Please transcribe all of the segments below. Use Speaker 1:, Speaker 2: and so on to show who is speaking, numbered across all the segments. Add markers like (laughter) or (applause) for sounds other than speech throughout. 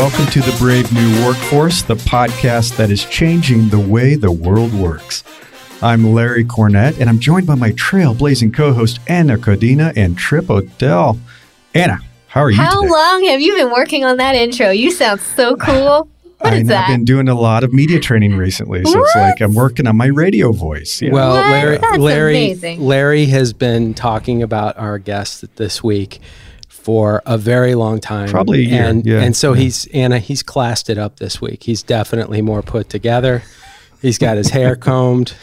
Speaker 1: welcome to the Brave New Workforce, the podcast that is changing the way the world works. I'm Larry Cornett, and I'm joined by my trailblazing co host, Anna Codina and Trip Odell. Anna, how are you?
Speaker 2: How
Speaker 1: today?
Speaker 2: long have you been working on that intro? You sound so cool. (sighs) What is
Speaker 1: I know,
Speaker 2: that?
Speaker 1: I've been doing a lot of media training recently, so it's like I'm working on my radio voice. Yeah.
Speaker 3: Well,
Speaker 2: What?
Speaker 3: Larry,
Speaker 2: That's
Speaker 3: Larry,
Speaker 2: amazing.
Speaker 3: Larry has been talking about our guest this week for a very long time.
Speaker 1: Probably a year,
Speaker 3: and
Speaker 1: yeah,
Speaker 3: and so
Speaker 1: yeah.
Speaker 3: he's Anna. He's classed it up this week. He's definitely more put together. He's got his hair (laughs) combed.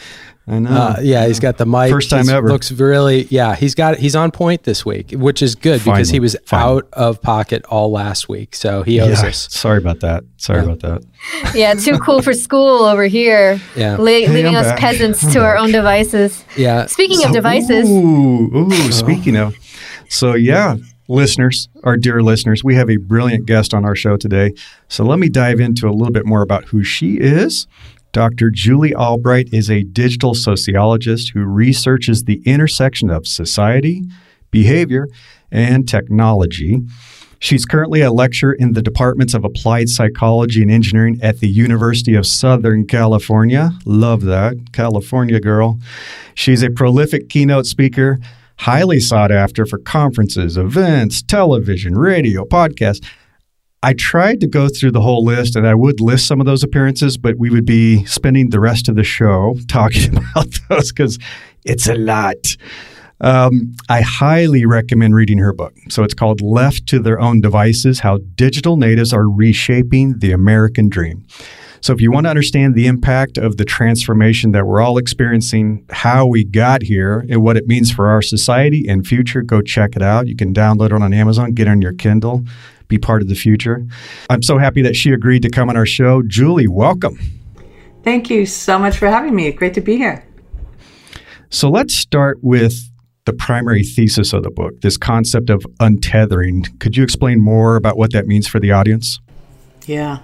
Speaker 1: I know.
Speaker 3: Uh, yeah, he's got the mic.
Speaker 1: First time
Speaker 3: He's-
Speaker 1: ever.
Speaker 3: Looks really. Yeah, he's got. He's on point this week, which is good because he was
Speaker 1: finally.
Speaker 3: out of pocket all last week. So he owes
Speaker 1: Yeah,
Speaker 3: us.
Speaker 1: Sorry about that. Sorry
Speaker 3: Yeah.
Speaker 1: about that. (laughs)
Speaker 2: yeah, too cool for school over here.
Speaker 3: Yeah.
Speaker 2: Le-
Speaker 1: Hey,
Speaker 2: leaving
Speaker 1: I'm
Speaker 2: us
Speaker 1: back.
Speaker 2: peasants
Speaker 1: I'm
Speaker 2: to our own devices.
Speaker 3: Yeah.
Speaker 2: Speaking of devices,
Speaker 1: Ooh, ooh, (laughs) speaking of. So, yeah, listeners, our dear listeners, we have a brilliant guest on our show today. So, let me dive into a little bit more about who she is. Dr. Julie Albright is a digital sociologist who researches the intersection of society, behavior, and technology. She's currently a lecturer in the departments of applied psychology and engineering at the University of Southern California. Love that. California girl. She's a prolific keynote speaker, highly sought after for conferences, events, television, radio, podcasts. I tried to go through the whole list and I would list some of those appearances, but we would be spending the rest of the show (laughs) talking (laughs) about those because it's a lot. Um, I highly recommend reading her book. So it's called Left to Their Own Devices How Digital Natives Are Reshaping the American Dream. So if you want to understand the impact of the transformation that we're all experiencing, how we got here, and what it means for our society and future, go check it out. You can download it on Amazon, get it on your Kindle, be part of the future. I'm so happy that she agreed to come on our show. Julie, welcome.
Speaker 4: Thank you so much for having me. Great to be here.
Speaker 1: So let's start with the primary thesis of the book, this concept of untethering. Could you explain more about what that means for the audience?
Speaker 4: Yeah.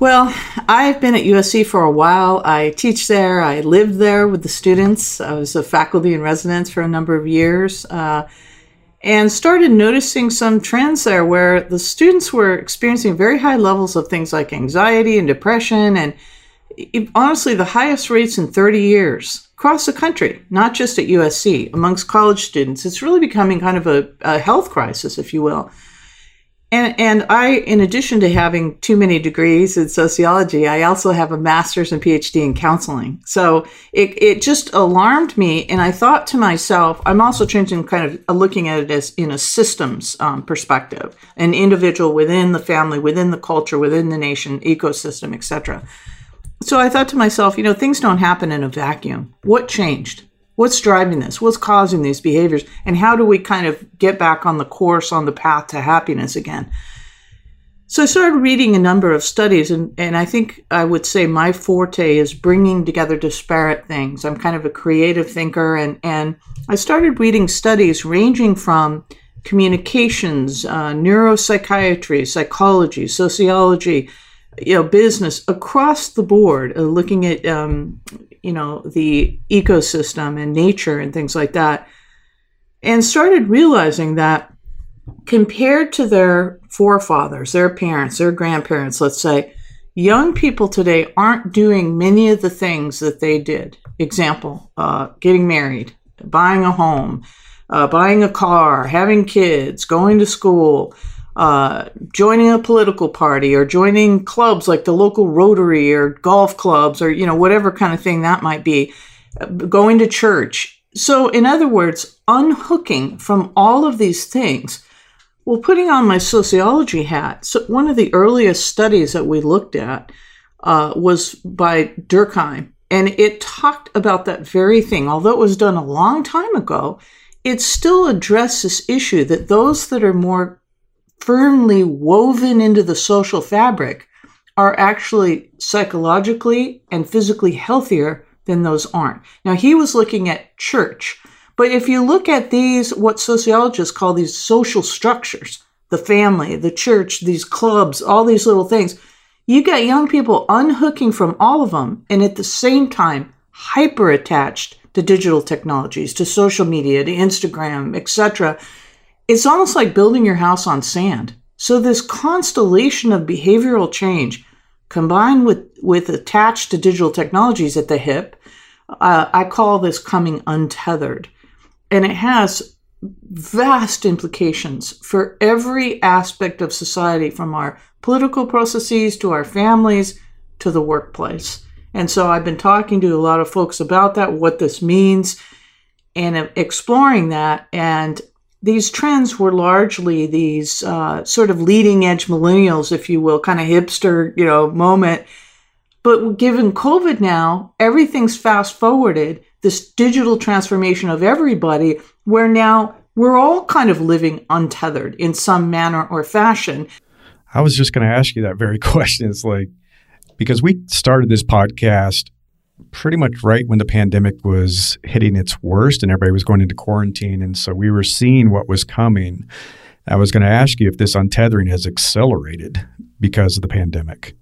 Speaker 4: Well, I've been at USC for a while. I teach there. I lived there with the students. I was a faculty in residence for a number of years uh, and started noticing some trends there where the students were experiencing very high levels of things like anxiety and depression and e- honestly the highest rates in 30 years across the country, not just at USC, amongst college students. It's really becoming kind of a, a health crisis, if you will. And, and I, in addition to having too many degrees in sociology, I also have a master's and PhD in counseling. So it, it just alarmed me. And I thought to myself, I'm also changing kind of uh, looking at it as in a systems um, perspective, an individual within the family, within the culture, within the nation, ecosystem, etc. So I thought to myself, you know, things don't happen in a vacuum. What changed? What's driving this? What's causing these behaviors? And how do we kind of get back on the course, on the path to happiness again? So I started reading a number of studies, and, and I think I would say my forte is bringing together disparate things. I'm kind of a creative thinker, and, and I started reading studies ranging from communications, uh, neuropsychiatry, psychology, sociology, you know, business across the board, uh, looking at um, you know the ecosystem and nature and things like that, and started realizing that compared to their forefathers, their parents, their grandparents, let's say, young people today aren't doing many of the things that they did. Example: uh, getting married, buying a home, uh, buying a car, having kids, going to school uh, joining a political party or joining clubs like the local Rotary or golf clubs or you know whatever kind of thing that might be, going to church. So, in other words, unhooking from all of these things. Well, putting on my sociology hat, so one of the earliest studies that we looked at uh, was by Durkheim, and it talked about that very thing. Although it was done a long time ago, it still addressed this issue that those that are more firmly woven into the social fabric are actually psychologically and physically healthier than those aren't. Now, he was looking at church, but if you look at these, what sociologists call these social structures, the family, the church, these clubs, all these little things, you got young people unhooking from all of them and at the same time hyper attached to digital technologies, to social media, to Instagram, etc. It's almost like building your house on sand. So, this constellation of behavioral change combined with, with attached to digital technologies at the hip, uh, I call this coming untethered. And it has vast implications for every aspect of society from our political processes to our families to the workplace. And so I've been talking to a lot of folks about that, what this means, and exploring that. And these trends were largely these uh, sort of leading edge millennials, if you will, kind of hipster, you know, moment. But given COVID now, everything's fast forwarded. This digital transformation of everybody, where now we're all kind of living untethered in some manner or fashion.
Speaker 1: I was just going to ask you that very (laughs) question. It's like, because we started this podcast pretty much mm. right when the pandemic was hitting its worst and everybody was going into quarantine. And so we were seeing what was coming. I was going to ask you if this untethering has accelerated because of the pandemic.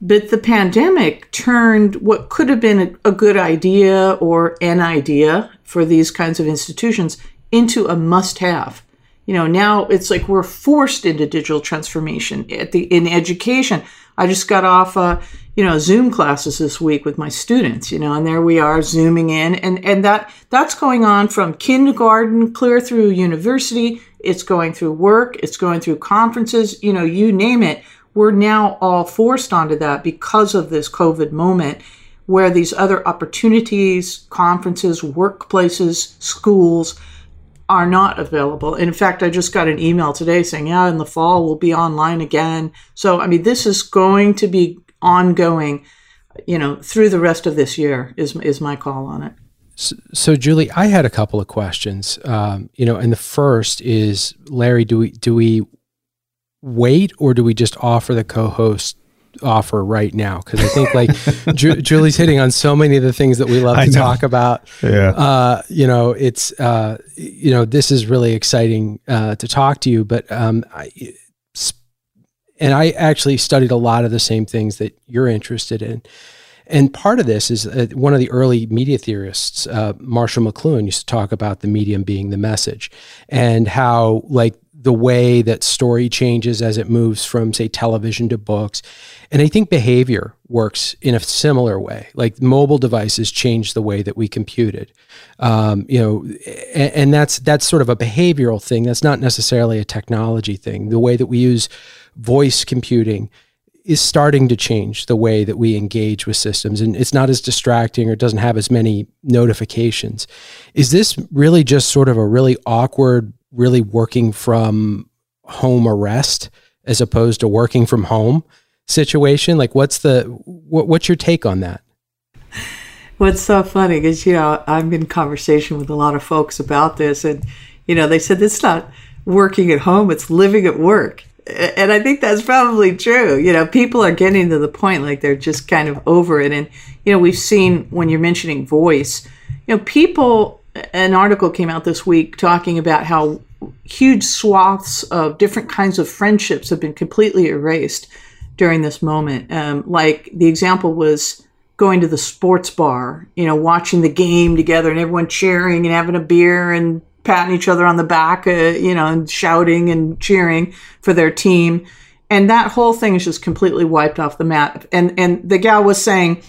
Speaker 4: But the pandemic turned what could have been a, a good idea or an idea for these kinds of institutions into a must have. You know, now it's like we're forced into digital transformation at the in education. I just got off a, you know, Zoom classes this week with my students, you know, and there we are zooming in and, and that that's going on from kindergarten clear through university. It's going through work. It's going through conferences, you know, you name it. We're now all forced onto that because of this COVID moment where these other opportunities, conferences, workplaces, schools are not available. And in fact, I just got an email today saying, yeah, in the fall we'll be online again. So, I mean, this is going to be ongoing, you know, through the rest of this year is is my call on it.
Speaker 3: So, so Julie, I had a couple of questions. Um, you know, and the first is, Larry, do we do we wait or do we just offer the co-host offer right now because I think like (laughs) Ju- Julie's hitting on so many of the things that we love to talk about.
Speaker 1: Yeah.
Speaker 3: Uh, you know, it's uh, you know this is really exciting uh, to talk to you, but um, I, and I actually studied a lot of the same things that you're interested in. And part of this is uh, one of the early media theorists, uh, Marshall McLuhan, used to talk about the medium being the message and how, like, the way that story changes as it moves from, say, television to books. And I think behavior works in a similar way. Like mobile devices change the way that we computed. Um, you know, and, and that's that's sort of a behavioral thing. That's not necessarily a technology thing. The way that we use voice computing is starting to change the way that we engage with systems and it's not as distracting or doesn't have as many notifications. Is this really just sort of a really awkward, really working from home arrest as opposed to working from home situation? Like what's the what, what's your take on that?
Speaker 4: What's so funny is you know I'm in conversation with a lot of folks about this and you know they said it's not working at home it's living at work and I think that's probably true. You know, people are getting to the point like they're just kind of over it. And, you know, we've seen when you're mentioning voice, you know, people, an article came out this week talking about how huge swaths of different kinds of friendships have been completely erased during this moment. Um, like the example was going to the sports bar, you know, watching the game together and everyone cheering and having a beer and patting each other on the back, uh, you know, and shouting and cheering for their team. And that whole thing is just completely wiped off the map. And and the gal was saying,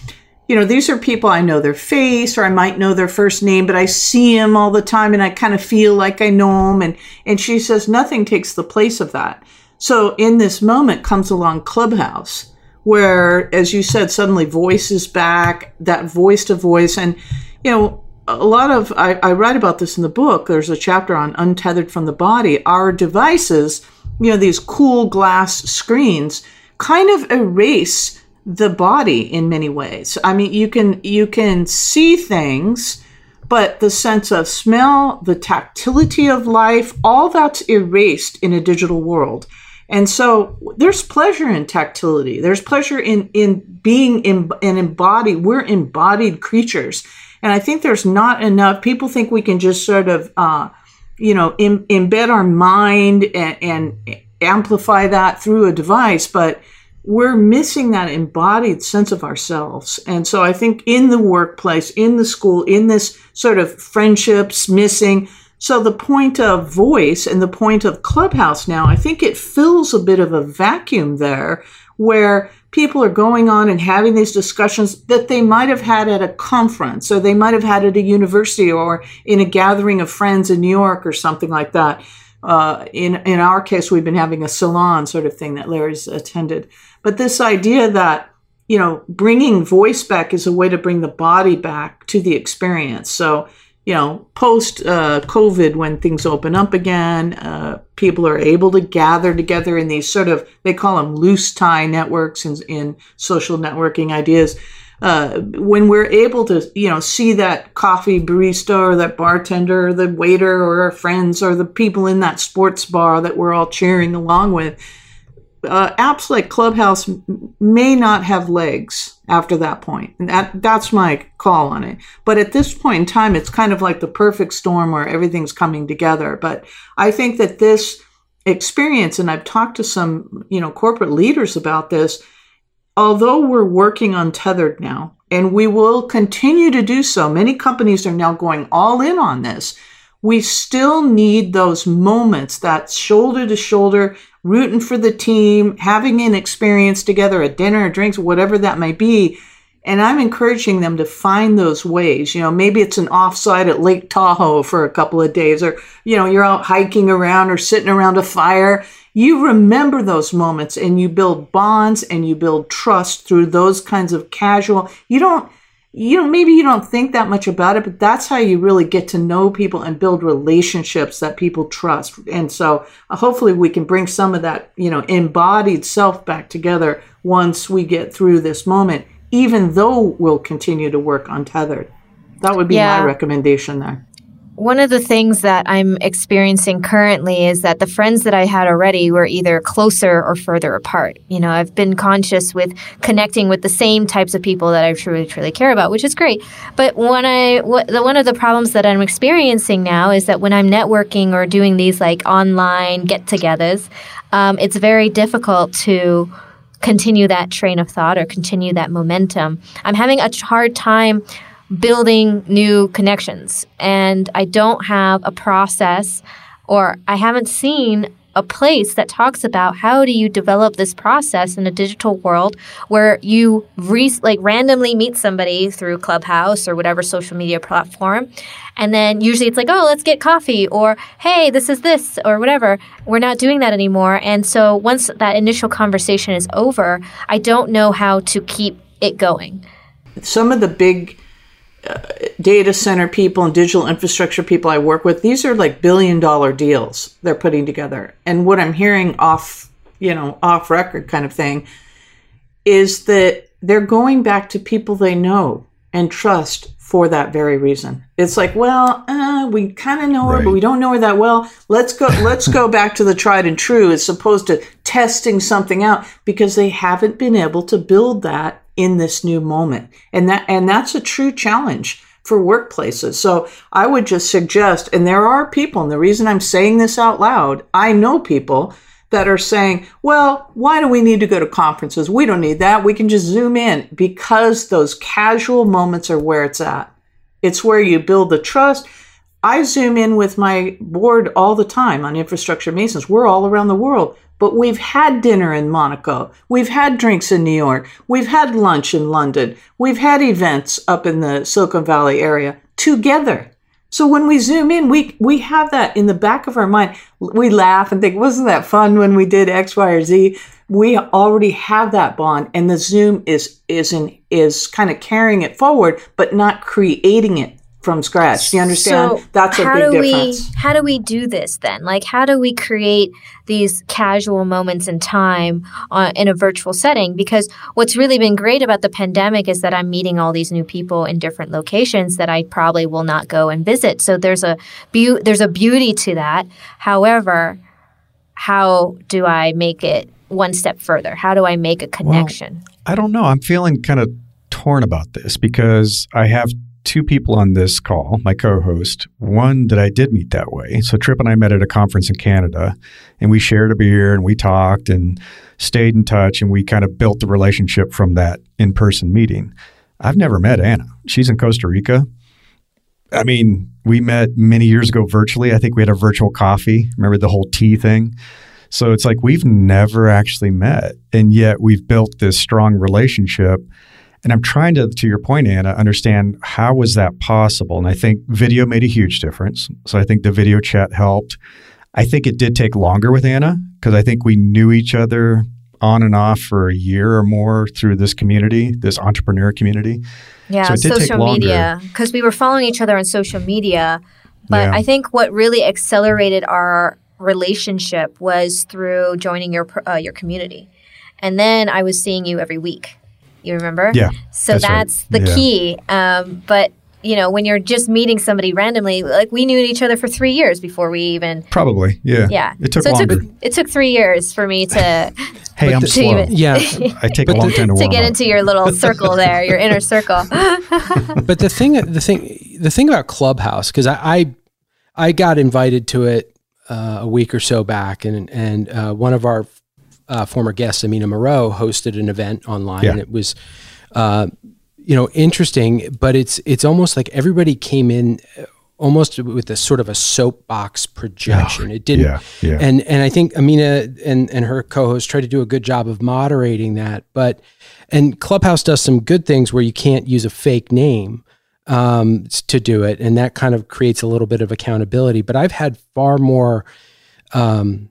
Speaker 4: you know, these are people I know their face or I might know their first name, but I see them all the time and I kind of feel like I know them. And and she says nothing takes the place of that. So in this moment comes along Clubhouse, where, as you said, suddenly voice is back, that voice to voice, and you know a lot of I, I, write about this in the book there's a chapter on untethered from the body our devices you know these cool glass screens kind of erase the body in many ways. I mean you can you can see things but the sense of smell the tactility of life all that's erased in a digital world. And so there's pleasure in tactility. There's pleasure in in being in, an embodied we're embodied creatures. And I think there's not enough. People think we can just sort of, uh, you know, Im- embed our mind and, and amplify that through a device, but we're missing that embodied sense of ourselves. And so I think in the workplace, in the school, in this sort of friendships missing, So the point of voice and the point of Clubhouse now, I think it fills a bit of a vacuum there where people are going on and having these discussions that they might have had at a conference or they might have had at a university or in a gathering of friends in New York or something like that. Uh, in in our case, we've been having a salon sort of thing that Larry's attended. But this idea that you know bringing voice back is a way to bring the body back to the experience. So you know, post uh, COVID, when things open up again, uh, people are able to gather together in these sort of, they call them loose tie networks in, in social networking ideas. Uh, when we're able to, you know, see that coffee barista or that bartender, or the waiter or our friends or the people in that sports bar that we're all cheering along with, uh, apps like Clubhouse may not have legs after that point. And that, that's my call on it. But at this point in time, it's kind of like the perfect storm where everything's coming together. But I think that this experience, and I've talked to some, you know, corporate leaders about this, although we're working untethered now, and we will continue to do so, many companies are now going all in on this. We still need those moments, that shoulder to shoulder rooting for the team, having an experience together, a dinner, or drinks, whatever that may be. And I'm encouraging them to find those ways. You know, maybe it's an offsite at Lake Tahoe for a couple of days, or, you know, you're out hiking around or sitting around a fire. You remember those moments and you build bonds and you build trust through those kinds of casual. You don't, you know, maybe you don't think that much about it, but that's how you really get to know people and build relationships that people trust. And so uh, hopefully we can bring some of that, you know, embodied self back together once we get through this moment, even though we'll continue to work untethered. That would be yeah. my recommendation there
Speaker 2: one of the things that I'm experiencing currently is that the friends that I had already were either closer or further apart. You know, I've been conscious with connecting with the same types of people that I truly, truly care about, which is great. But when I, what, the, one of the problems that I'm experiencing now is that when I'm networking or doing these like online get togethers, um, it's very difficult to continue that train of thought or continue that momentum. I'm having a hard time building new connections. And I don't have a process or I haven't seen a place that talks about how do you develop this process in a digital world where you re- like randomly meet somebody through Clubhouse or whatever social media platform. And then usually it's like oh let's get coffee or hey this is this or whatever. We're not doing that anymore. And so once that initial conversation is over I don't know how to keep it going.
Speaker 4: Some of the big data center people and digital infrastructure people I work with, these are like billion dollar deals they're putting together. And what I'm hearing off, you know, off record kind of thing is that they're going back to people they know and trust for that very reason. It's like, well, uh, we kind of know her, right. but we don't know her that well. Let's go. (laughs) Let's go back to the tried and true, as opposed to testing something out because they haven't been able to build that in this new moment. And that and that's a true challenge for workplaces. So I would just suggest and there are people and the reason I'm saying this out loud, I know people that are saying, well, why do we need to go to conferences? We don't need that. We can just zoom in because those casual moments are where it's at. It's where you build the trust. I zoom in with my board all the time on infrastructure masons. We're all around the world. But we've had dinner in Monaco. We've had drinks in New York. We've had lunch in London. We've had events up in the Silicon Valley area together. So when we zoom in, we we have that in the back of our mind. We laugh and think, wasn't that fun when we did X, Y, or Z? We already have that bond, and the Zoom is is in, is kind of carrying it forward, but not creating it from scratch. Do you understand? So That's a big
Speaker 2: do
Speaker 4: difference.
Speaker 2: We, how do we do this then? Like, how do we create these casual moments in time uh, in a virtual setting? Because what's really been great about the pandemic is that I'm meeting all these new people in different locations that I probably will not go and visit. So there's a be- there's a beauty to that. However, how do I make it one step further? How do I make a connection?
Speaker 1: Well, I don't know. I'm feeling kind of torn about this because I have two people on this call, my co host, one that I did meet that way. So Trip and I met at a conference in Canada and we shared a beer and we talked and stayed in touch and we kind of built the relationship from that in person meeting. I've never met Anna. She's in Costa Rica. I mean, we met many years ago virtually. I think we had a virtual coffee. Remember the whole tea thing? So it's like we've never actually met, and yet we've built this strong relationship. And I'm trying to, to your point, Anna, understand how was that possible? And I think video made a huge difference. So I think the video chat helped. I think it did take longer with Anna because I think we knew each other on and off for a year or more through this community, this entrepreneur community.
Speaker 2: Yeah,
Speaker 1: So it did take
Speaker 2: social media because we were following each other on social media. But
Speaker 1: Yeah.
Speaker 2: I think what really accelerated our relationship was through joining your uh, your community, and then I was seeing you every week. You remember?
Speaker 1: Yeah,
Speaker 2: So
Speaker 1: that's
Speaker 2: that's,
Speaker 1: right.
Speaker 2: the
Speaker 1: Yeah.
Speaker 2: key. Um, but you know, when you're just meeting somebody randomly, like we knew each other for three years before we even.
Speaker 1: Probably, yeah.
Speaker 2: Yeah.
Speaker 1: It took
Speaker 2: so
Speaker 1: longer.
Speaker 2: It took, it took three years for me to (laughs)
Speaker 1: hey, I'm
Speaker 3: the-
Speaker 1: slow.
Speaker 2: even-
Speaker 3: Yeah, (laughs)
Speaker 1: I take a long time to,
Speaker 2: to
Speaker 1: warm
Speaker 2: get
Speaker 1: up.
Speaker 2: into your little circle (laughs) there, your inner circle.
Speaker 3: but the thing, the thing, the thing about Clubhouse, because I, I, I got invited to it uh, a week or so back, and and uh, one of our uh, former guest Amina Moreau, hosted an event online,
Speaker 1: Yeah.
Speaker 3: and it was, uh, you know, interesting. But it's it's almost like everybody came in. uh, Almost with a sort of a soapbox projection. it didn't,
Speaker 1: yeah, yeah.
Speaker 3: and and I think Amina and and her co-host tried to do a good job of moderating that. But and Clubhouse does some good things where you can't use a fake name um, to do it, and that kind of creates a little bit of accountability. But I've had far more um,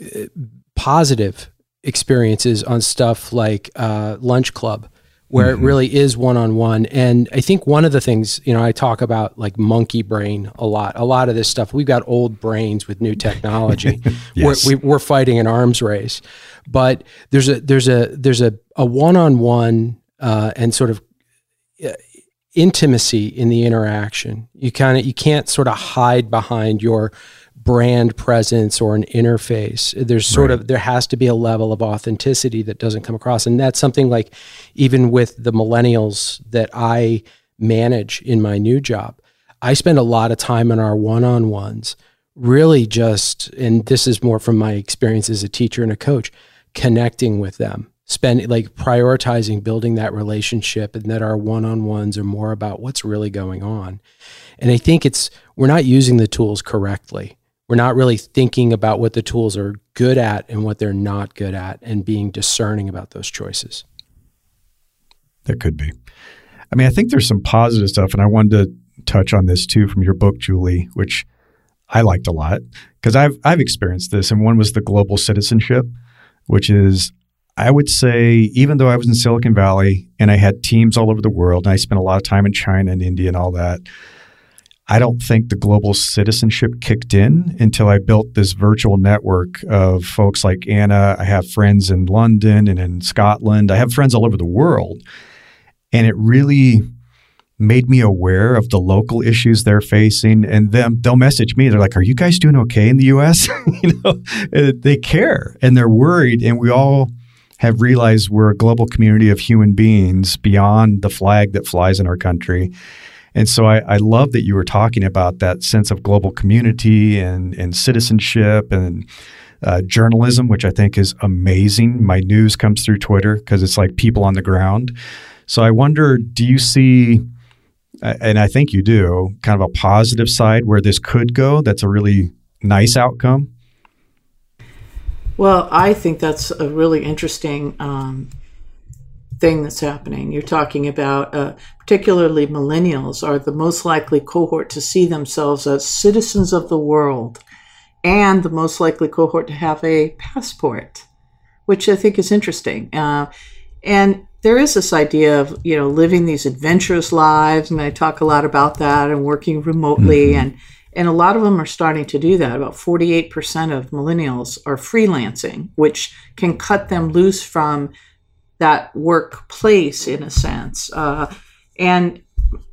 Speaker 3: eh, positive experiences on stuff like uh, Lunchclub. Where it really is one on one. And I think one of the things, you know, I talk about like monkey brain a lot. A lot of this stuff, we've got old brains with new technology. (laughs)
Speaker 1: Yes.
Speaker 3: we're, we, we're fighting an arms race, but there's a there's a there's a a one on one and sort of uh, intimacy in the interaction. You kind of you can't sort of hide behind your brand presence or an interface. There's sort of there has to be a level of authenticity that doesn't come across, and that's something like even with the millennials that I manage in my new job. I spend a lot of time in our one-on-ones really just and this is more from my experience as a teacher and a coach connecting with them spend like prioritizing building that relationship and that our one-on-ones are more about what's really going on and i think it's we're not using the tools correctly we're not really thinking about what the tools are good at and what they're not good at and being discerning about those choices
Speaker 1: That could be. I mean, I think there's some positive stuff, and I wanted to touch on this too from your book, Julie, which I liked a lot because I've I've experienced this, and one was the global citizenship, which is I would say even though I was in Silicon Valley and I had teams all over the world, and I spent a lot of time in China and India and all that. I don't think the global citizenship kicked in until I built this virtual network of folks like Anna. I have friends in London and in Scotland. I have friends all over the world. And it really made me aware of the local issues they're facing. And them, they'll message me. They're like, "Are you guys doing okay in the U.S.?" (laughs) you know, they care and they're worried. And we all have realized we're a global community of human beings beyond the flag that flies in our country. And so I, I love that you were talking about that sense of global community and, and citizenship and uh, journalism, which I think is amazing. My news comes through Twitter because it's like people on the ground. So I wonder, do you see, and I think you do, kind of a positive side where this could go? That's a really nice outcome.
Speaker 4: Well, I think that's a really interesting um, thing that's happening. You're talking about, uh, particularly millennials, are the most likely cohort to see themselves as citizens of the world and the most likely cohort to have a passport, which I think is interesting. Uh, and there is this idea of you know living these adventurous lives, and I talk a lot about that, and working remotely, and and a lot of them are starting to do that. About forty eight percent of millennials are freelancing, which can cut them loose from that workplace in a sense, uh, and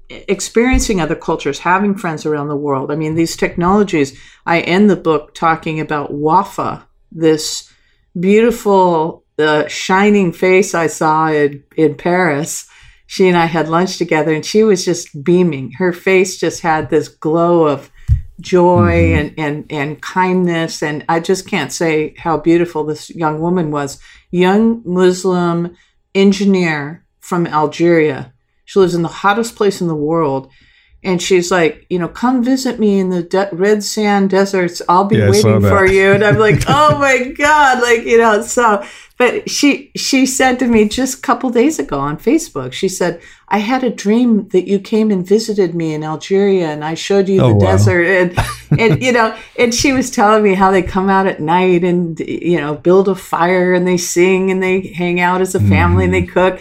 Speaker 4: experiencing other cultures, having friends around the world. I mean, these technologies. I end the book talking about Wafa, this beautiful, uh, shining face I saw in, in Paris. She and I had lunch together, and she was just beaming. Her face just had this glow of joy and, and, and kindness. And I just can't say how beautiful this young woman was. Young Muslim engineer from Algeria. She lives in the hottest place in the world. And she's like, you know, come visit me in the de- red sand deserts. I'll be
Speaker 1: Yeah,
Speaker 4: waiting for you. And I'm like, (laughs) oh my god, like you know. So, but she she said to me just a couple days ago on Facebook. She said, I had a dream that you came and visited me in Algeria, and I showed you the
Speaker 1: Oh, wow.
Speaker 4: desert, and (laughs) and you know, and she was telling me how they come out at night and you know build a fire and they sing and they hang out as a family and they cook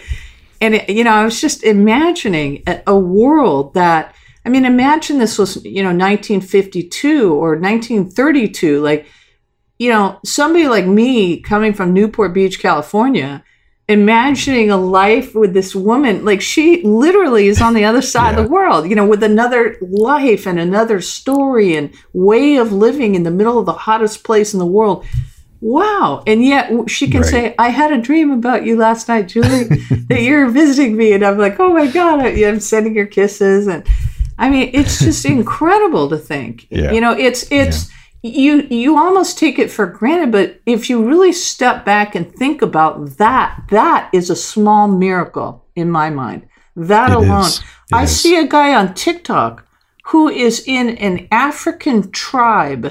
Speaker 4: and it, you know i was just imagining a, a world that i mean imagine this was you know 1952 or 1932 like you know somebody like me coming from newport beach california imagining a life with this woman like she literally is on the other side of the world you know with another life and another story and way of living in the middle of the hottest place in the world. Wow. And yet she can
Speaker 1: Right.
Speaker 4: say i had a dream about you last night julie (laughs) that you're visiting me. And i'm like oh my god i'm sending her kisses and i mean it's just (laughs) incredible to think
Speaker 1: Yeah.
Speaker 4: you know it's it's you you almost take it for granted but if you really step back and think about that that is a small miracle in my mind that
Speaker 1: It
Speaker 4: alone i
Speaker 1: is.
Speaker 4: see a guy on tiktok who is in an african tribe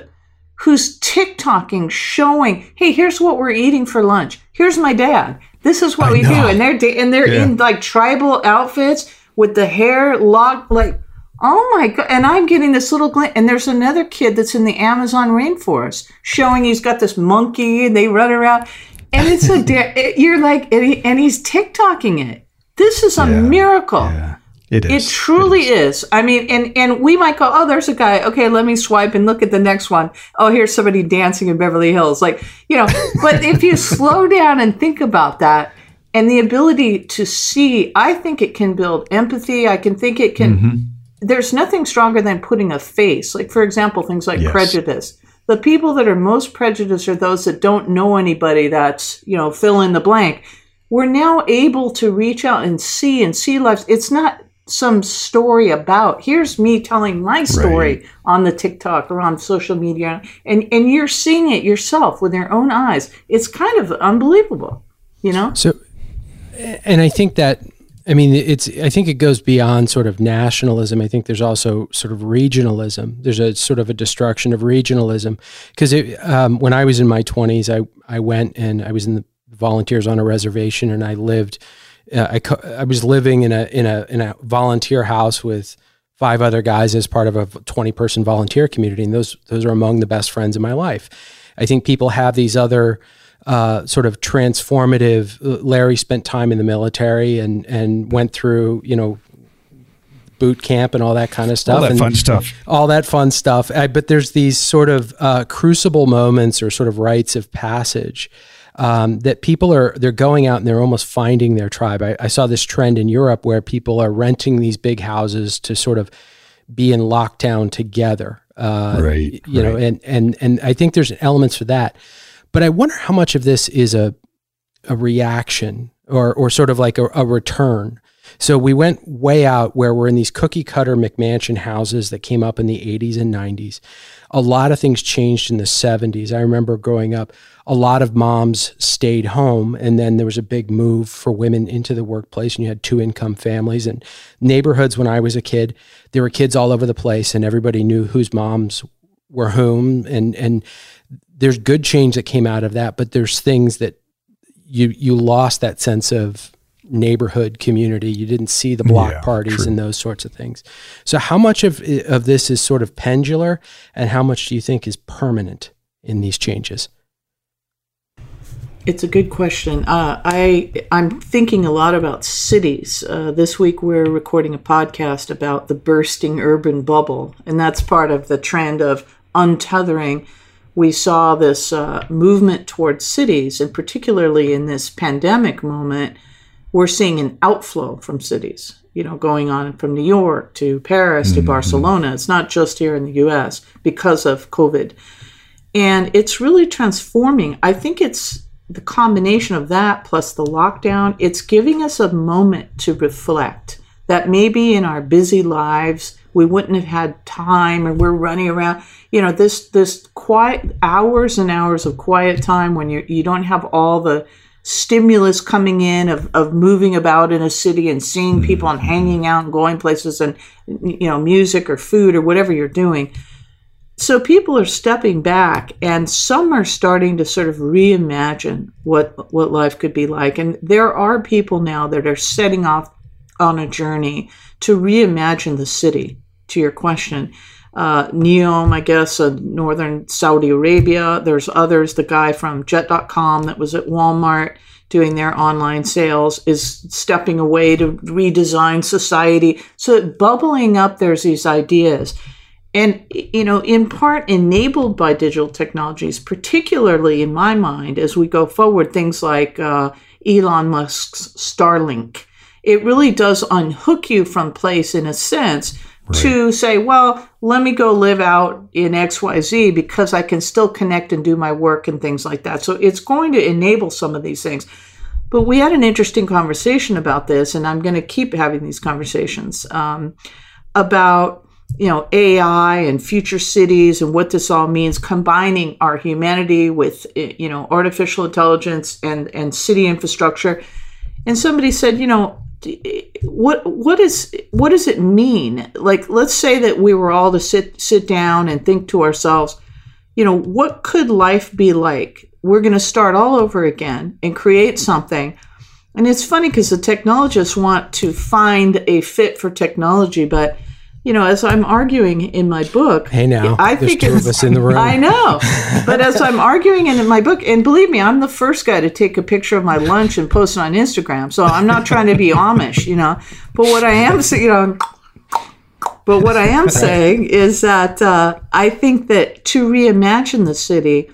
Speaker 4: who's TikToking, showing, "Hey, here's what we're eating for lunch. Here's my dad. This is what
Speaker 1: I
Speaker 4: we do." And they're and they're
Speaker 1: Yeah.
Speaker 4: in like tribal outfits with the hair locked, like, oh my god! And I'm getting this little glint. And there's another kid that's in the Amazon rainforest showing he's got this monkey, and they run around, and it's a da- (laughs) it- you're like, and, he, and he's TikToking it. This is a
Speaker 1: Yeah.
Speaker 4: miracle.
Speaker 1: Yeah. It
Speaker 4: It
Speaker 1: is.
Speaker 4: truly is. I mean, and and we might go, oh, there's a guy. Okay, let me swipe and look at the next one. Oh, here's somebody dancing in Beverly Hills. Like, you know, but if you (laughs) slow down and think about that and the ability to see, I think it can build empathy. I can think it can.
Speaker 1: Mhm.
Speaker 4: There's nothing stronger than putting a face. Like, for example, things like
Speaker 1: Yes.
Speaker 4: prejudice. The people that are most prejudiced are those that don't know anybody that's, you know, fill in the blank. We're now able to reach out and see and see lives. It's not some story about here's me telling my story
Speaker 1: Right.
Speaker 4: on the TikTok or on social media and and you're seeing it yourself with your own eyes. It's kind of unbelievable, you know?
Speaker 3: So, and I think that, I mean, it's, I think it goes beyond sort of nationalism. I think there's also sort of regionalism. There's a sort of a destruction of regionalism. Because um, when I was in my 20s, I, I went and I was in the volunteers on a reservation and I lived, uh, I, co- I was living in a, in a, in a volunteer house with five other guys as part of a 20 person volunteer community. And those, those are among the best friends in my life. I think people have these other, uh, sort of transformative. Larry spent time in the military and and went through you know boot camp and all that kind of stuff.
Speaker 1: All that
Speaker 3: and
Speaker 1: fun stuff.
Speaker 3: all that fun stuff. I, but there's these sort of uh, crucible moments or sort of rites of passage um, that people are they're going out and they're almost finding their tribe. I, I saw this trend in Europe where people are renting these big houses to sort of be in lockdown together. Uh,
Speaker 1: Right,
Speaker 3: You know, and and and I think there's elements for that. But I wonder how much of this is a a reaction or or sort of like a, a return. So we went way out where we're in these cookie cutter McMansion houses that came up in the 80s and 90s. A lot of things changed in the 70s. I remember growing up, a lot of moms stayed home, and then there was a big move for women into the workplace, and you had two income families and neighborhoods. When I was a kid, there were kids all over the place, and everybody knew whose moms were whom, and and there's good change that came out of that, but there's things that you you lost that sense of neighborhood community. You didn't see the block
Speaker 1: Yeah,
Speaker 3: parties
Speaker 1: true.
Speaker 3: and those sorts of things. So how much of of this is sort of pendular, and how much do you think is permanent in these changes?
Speaker 4: It's a good question. Uh, I I'm thinking a lot about cities. Uh, this week we're recording a podcast about the bursting urban bubble, and that's part of the trend of untethering. We saw this uh, movement towards cities, and particularly in this pandemic moment, we're seeing an outflow from cities. You know, going on from New York to Paris to Barcelona. It's not just here in the U.S. because of COVID and it's really transforming. I think it's the combination of that plus the lockdown. It's giving us a moment to reflect that maybe in our busy lives we wouldn't have had time, or we're running around. You know, this this quiet hours and hours of quiet time when you you don't have all the stimulus coming in of, of moving about in a city and seeing mm-hmm. people and hanging out and going places and you know music or food or whatever you're doing. So people are stepping back and some are starting to sort of reimagine what what life could be like. And there are people now that are setting off on a journey to reimagine the city to your question uh, Neom, I guess, uh, northern Saudi Arabia. There's others. The guy from Jet.com that was at Walmart doing their online sales is stepping away to redesign society. So bubbling up, there's these ideas. And, you know, in part enabled by digital technologies, particularly in my mind, as we go forward, things like uh, Elon Musk's Starlink. It really does unhook you from place in a sense right. to say, well, let me go live out in XYZ because I can still connect and do my work and things like that. So it's going to enable some of these things. But we had an interesting conversation about this, and I'm going to keep having these conversations um, about you know AI and future cities and what this all means, combining our humanity with you know artificial intelligence and and city infrastructure. And somebody said, you know, what what is what does it mean? Like, let's say that we were all to sit sit down and think to ourselves, you know, what could life be like? We're going to start all over again and create something. And it's funny because the technologists want to find a fit for technology, but you know, as I'm arguing in my book,
Speaker 3: hey now, I think two of us in the room.
Speaker 4: I know, but as I'm arguing in my book, and believe me, I'm the first guy to take a picture of my lunch and post it on Instagram. So I'm not trying to be (laughs) Amish, you know. But what I am, saying, you know, but what I am saying is that uh, I think that to reimagine the city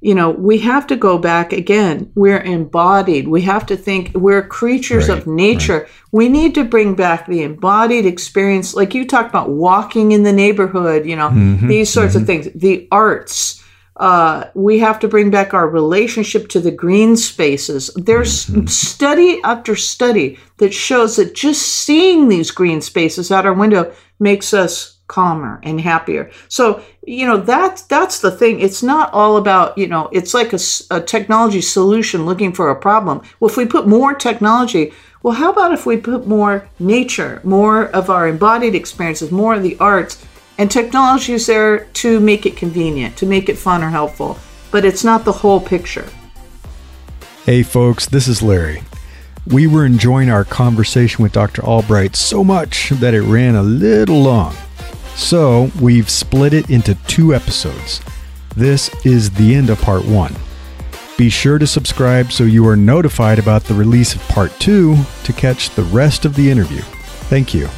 Speaker 4: you know, we have to go back again. We're embodied. We have to think we're creatures right, of nature. Right. We need to bring back the embodied experience, like you talked about walking in the neighborhood, you know, mm-hmm, these sorts mm-hmm. of things. The arts. Uh, we have to bring back our relationship to the green spaces. There's mm-hmm. study after study that shows that just seeing these green spaces out our window makes us calmer and happier. So, you know, that's that's the thing. It's not all about, you know, it's like a, a, technology solution looking for a problem. Well, if we put more technology, well, how about if we put more nature, more of our embodied experiences, more of the arts, and technology is there to make it convenient, to make it fun or helpful, but it's not the whole picture.
Speaker 1: Hey, folks, this is Larry. We were enjoying our conversation with Dr. Albright so much that it ran a little long. So we've split it into two episodes. This is the end of part one. Be sure to subscribe so you are notified about the release of part two to catch the rest of the interview. Thank you.